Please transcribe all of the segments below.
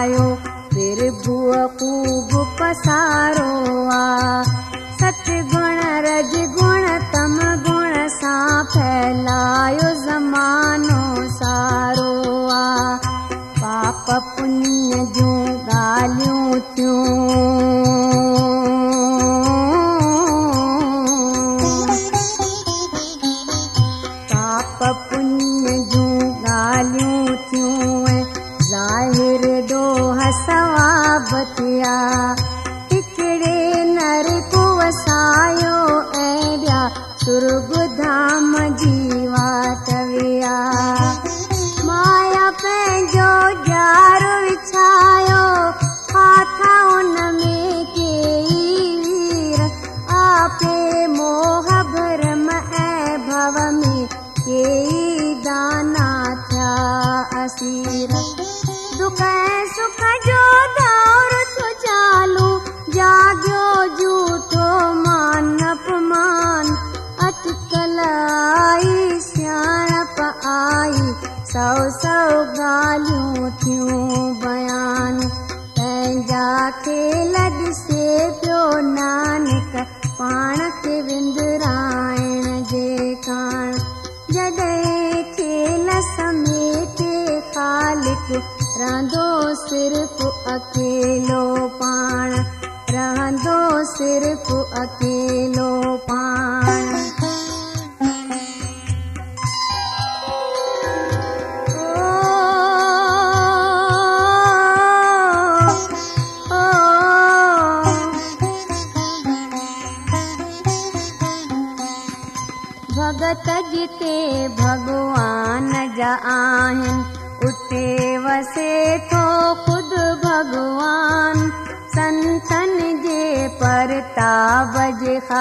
ayoko अकेलो पाण रहंदो सिर्फ़ु अकेलो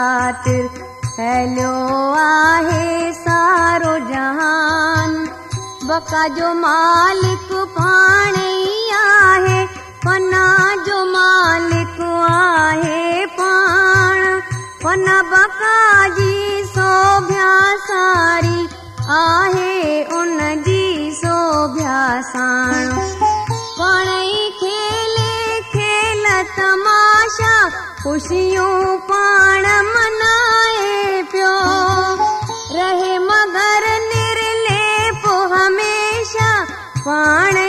ख़ातिर फैलियो आहे सारो जहान। बका जो मालिक पाण ई आहे पना जो मालिक आहे पाण पन बका जी सोभ्या सारी आहे उन जी सोभ्या साण। पाण ई खेले खेल तमाशा خوشيون پاڻ منائي پيو رهي مگر نرليپ هميشه پاڻ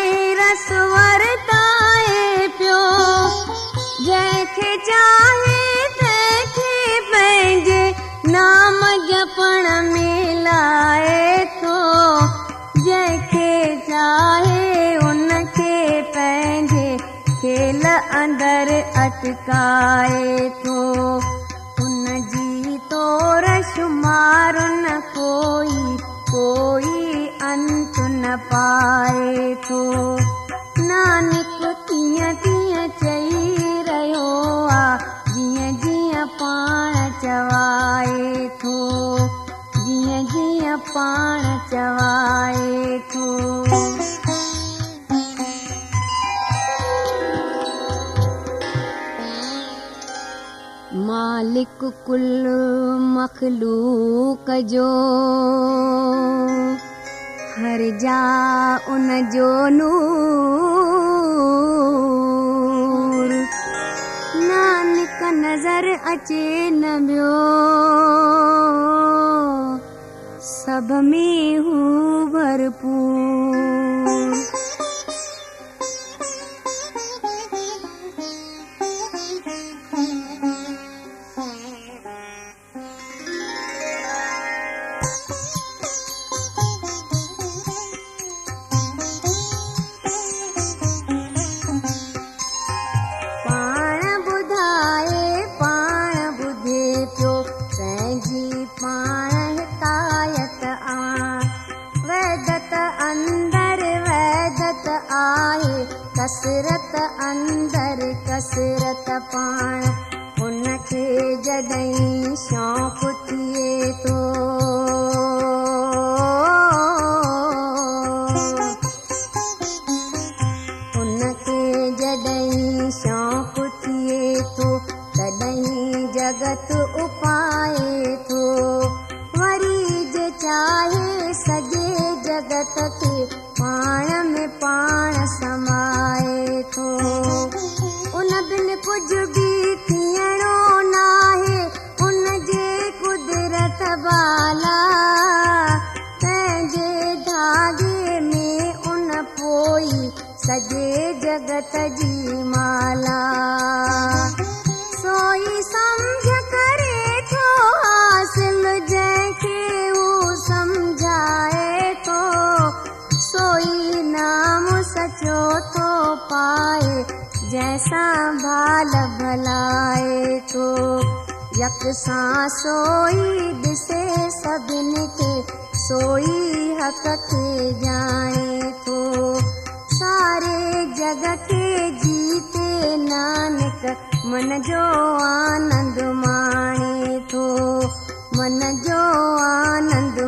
ورتائي پيو جنهن کي چاهي تنهن کي پنهنجي نام جپڻ ۾ لاءِ ٿو جنهن کي چاهي अटकाए थो उन जी तोर कोई कोई अंत न पाए थो ڪل مکلوڪ جو. هر جا ان جو نور. نانڪ نظر اچي نه ٻيو. سڀ ۾ पु ڀلائي ٿو يڪ سان سوئي ڏسي سڀني کي ڄاڻي ٿو ساري جڳ کي جيتي نانڪ من جو آنند ماڻي ٿو من جو آنند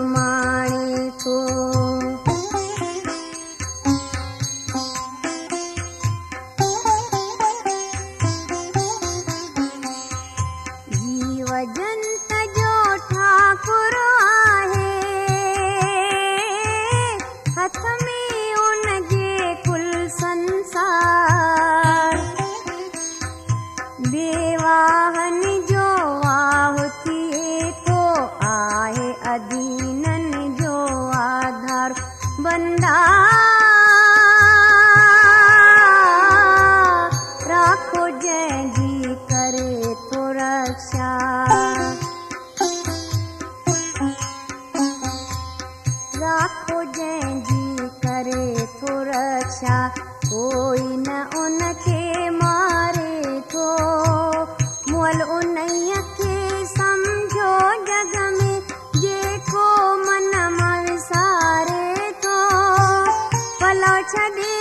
Tchau,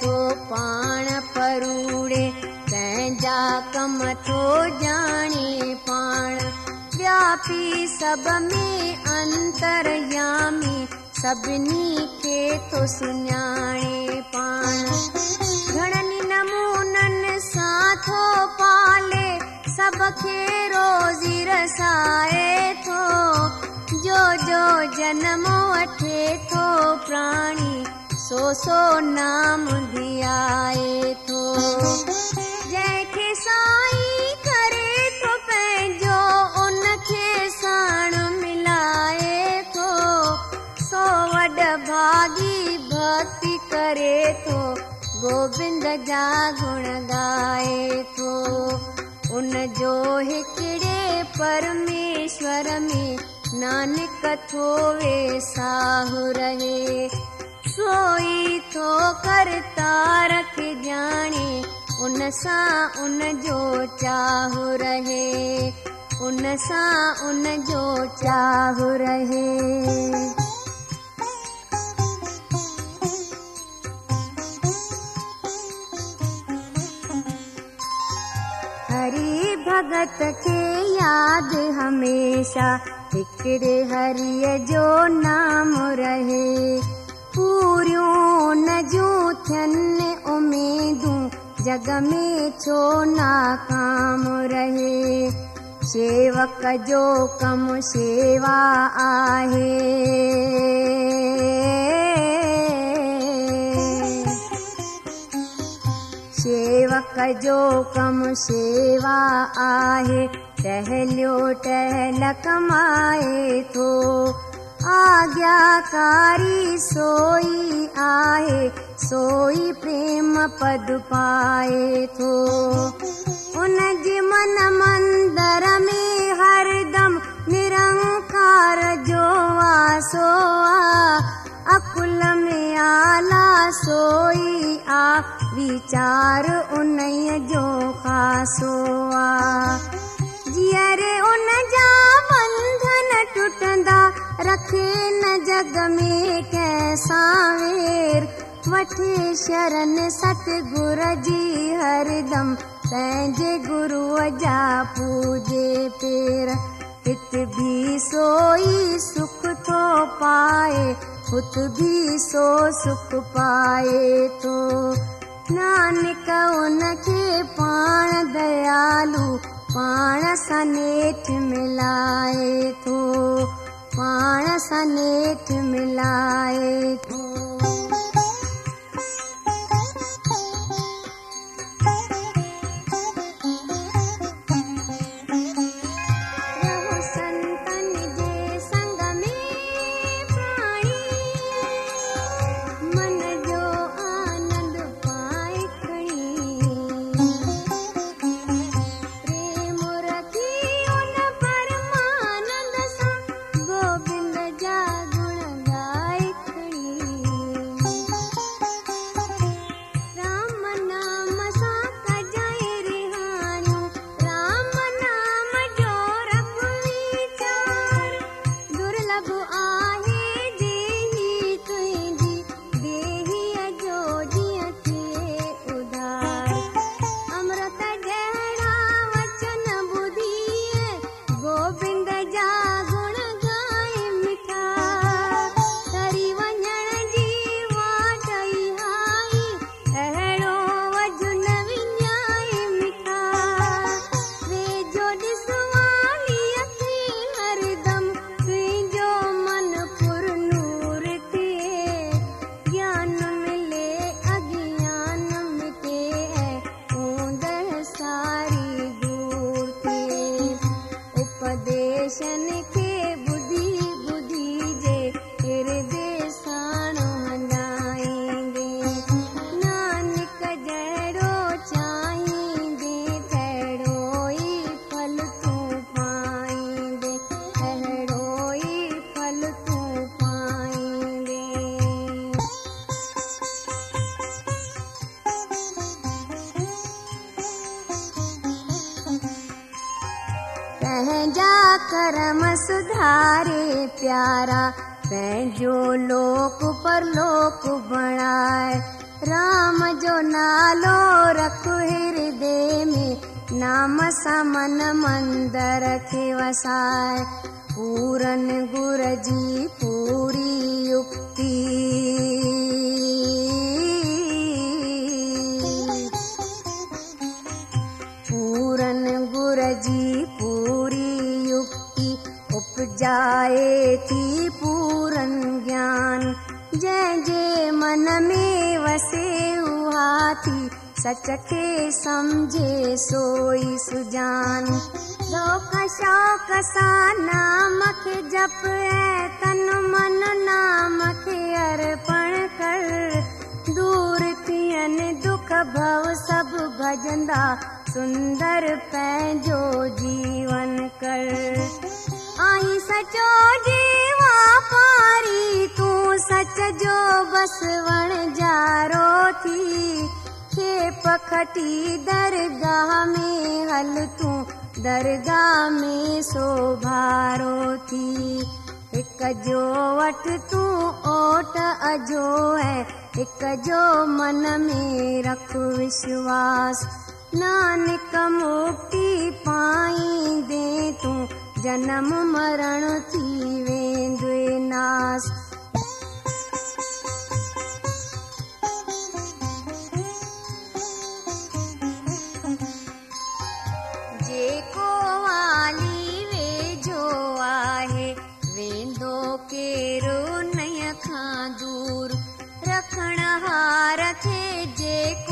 ٿو پاڻ پروڙي پنهنجا ڪم ٿو ڄاڻي پاڻ. وياپي سڀ ۾ انتريامي سڀني کي ٿو سڃاڻي پاڻ. گهڻن نمونن سان ٿو پالي سڀ کي روزي رسائي ٿو. جو جو جنم وٺي ٿو پراڻي سو سو نام ڌيائي ٿو جنهن کي سائين ڪري ٿو پنهنجو ان کي ساڻ ملائي ٿو گوبند جا گڻ ڳائي ٿو ان جو هڪڙي پرميشور ۾ نانڪ ٿو وي ساهه رهي सोई थो करतार खे ॼाणे उन सां उन जो चाहु रहे। उन सां उन जो चाहु रहे। हरि भगत खे यादि हमेशा। हिकिड़े हरिय जो नाम रहे पूरियूं न जूं थियनि उमेदूं जग में छो नाकाम रहे? सेवक जो कम सेवा आहे। सेवक जो कम सेवा आहे टहलियो टहल कमाए थो آجڃاڪاري سوئي آهي سوئي پريم پد پائي ٿو. ان مندر ۾ هردم نرنڪار جو واسو آ عقل ۾ اعليٰ سوئي آ ويچار ان جو خاصو آ جيئري ان جا ٽٽندا رکي نه ستگرو جي هردم پنهنجي گروءَ جا پوجي پير. هت به سوئي سک ٿو پائي. هت به سو سک پائي ٿو نانڪ ان کي پاڻ ديالو. پاڻ سان نيٺ ملائي ٿو पाया सनेट मिलाए। पंहिंजा कर्म सुधारे प्यारा। पंहिंजो लोक परलोक बणाए राम जो नालो रख हृदय में नाम सां मन मंदर खे वसाए। पूरन गुर जी थी पूरन ज्ञान। जंहिं जे मन में वसे उहा थी सच खे सम्झे सोई सुजान। शौक शौक सां नाम खे जप ऐं तन मन नाम खे अर्पण कर। दूर दुख भव सभु भजंदा सुंदर पंहिंजो जीवन कर آئي سچو پاري تون سچ جو وڻ جارو ٿي. کٽي درگاهه ۾ هل تون درگاهه ۾ سوڀارو ٿي. هڪ جو وٺ تون اوٽ اجو ۽ هڪ جو من ۾ رک وشواس. نانڪ مڪتي پائيندي تون جنم مرڻ ٿي ويندي ناس آهي جيڪو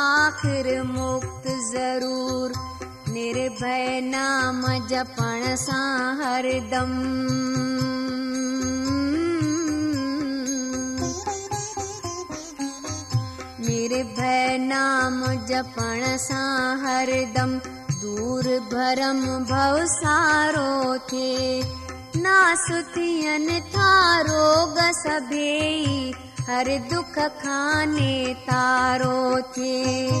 آخر مڪت ضرور निर्भय नाम जपण सां हरदम निर्भय नाम जपण सां हरदम दूर भरम भव सारो थिए नासुथियनि था रोग सभेई। हर दुख खाने तारो थिए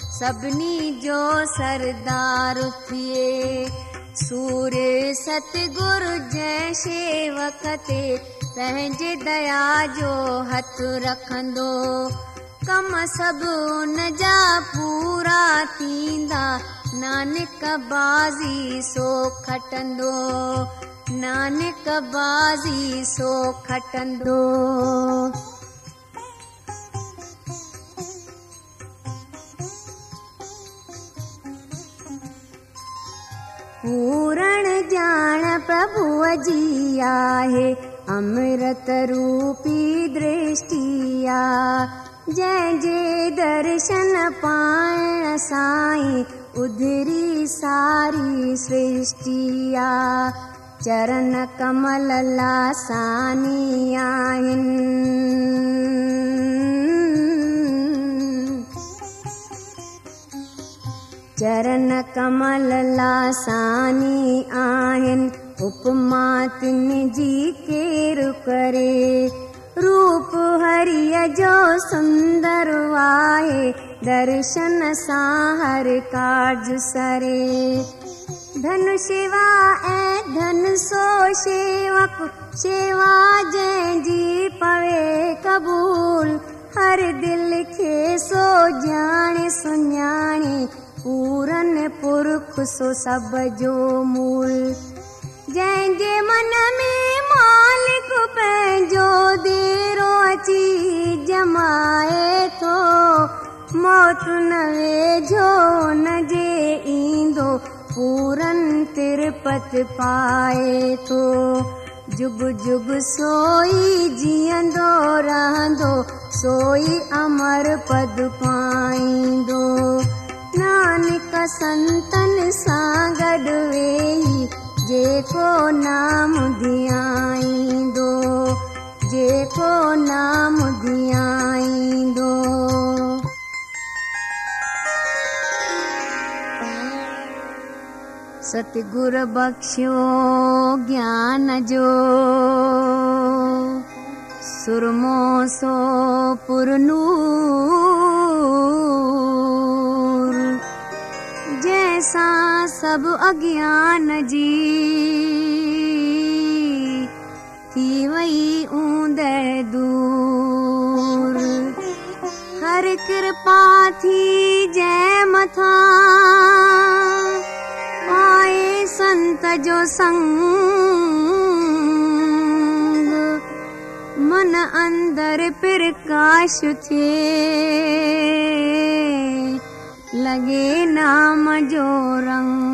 سڀني جو سردار ٿئي. سوريه ستگرو تي پنهنجي ديا جو هٿ رکندو. ڪم سڀ ان جا پورا ٿيندا. نانڪ بازي سو کٽندو. نانڪ بازي سو کٽندو ॼाण प्रभुअ जी आहे अमृत रूपी दृष्टि आहे जंहिंजे दर्शन पाइण साईं उधरी सारी सृष्टि आहे चरण कमल लासानी आहिनि चरण कमल लासानी आहिनि उपमा जी केरु करे रूप हरिय जो सुंदर आहे दर्शन सां हर कार्ज सरे। धन शेवा ऐं धन सो शेवक शेवा जंहिंजी पवे कबूल। हर दिलि खे सो ॼाणे सुञाणे پورن پرک سو سڀ جو مول. جنهن جي من ۾ مالڪ پنهنجو ديرو اچي جمائي ٿو موت نه ويجهو نه جي ايندو پورن ترپت پائي ٿو جگ جگ سوئي جيئندو رهندو سوئي امر پد پائيندو سنتن سان گڏ ويهي جيڪو نام ستگرو بخشيو گيان جو سرمو سو پرنور جنهن سان سڀ اجڃان جي. ٿي وئي اوند دور. هر ڪرپا ٿي جنهن مٿان. آئي سنت جو سنگ. من اندر پرڪاش ٿئي लगे नाम जो रंग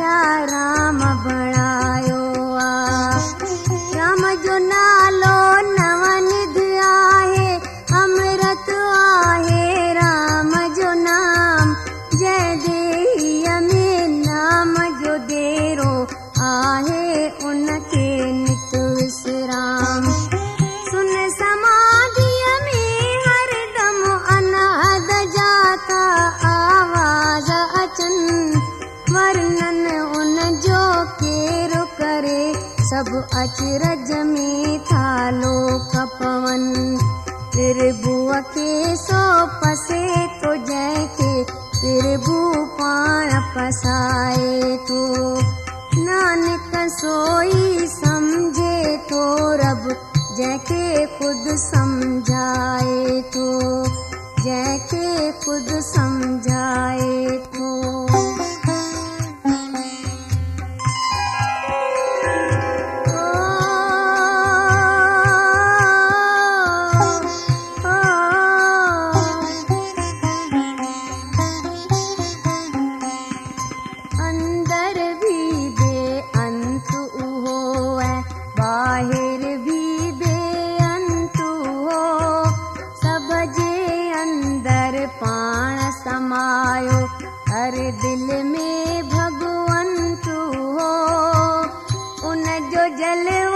छा खुद समझाए तो जैके खुद जल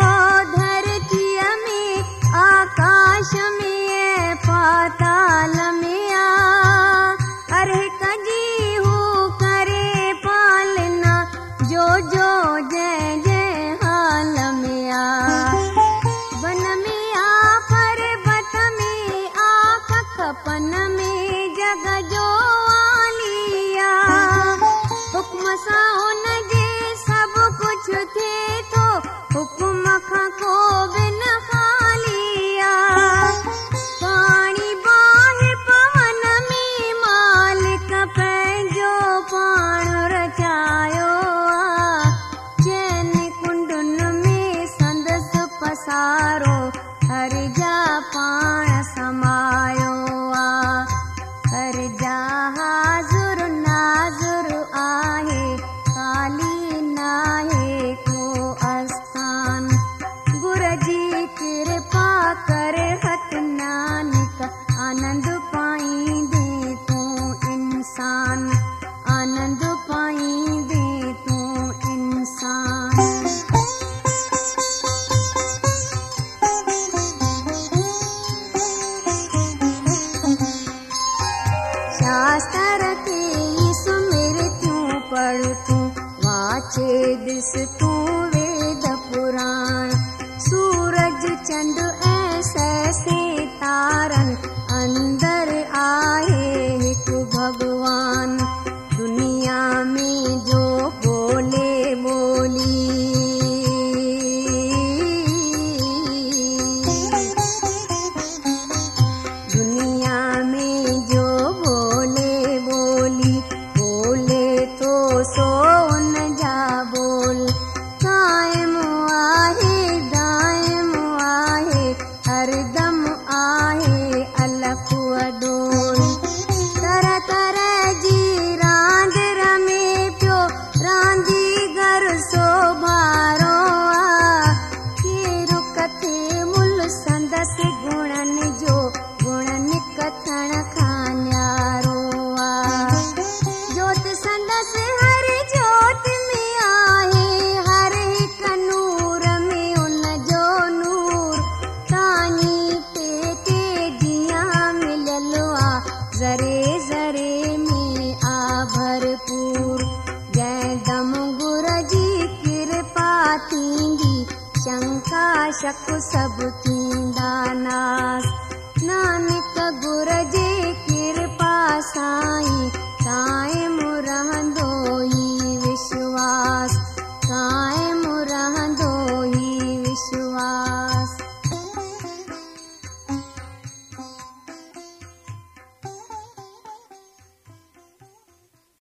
हरिजा पाण समा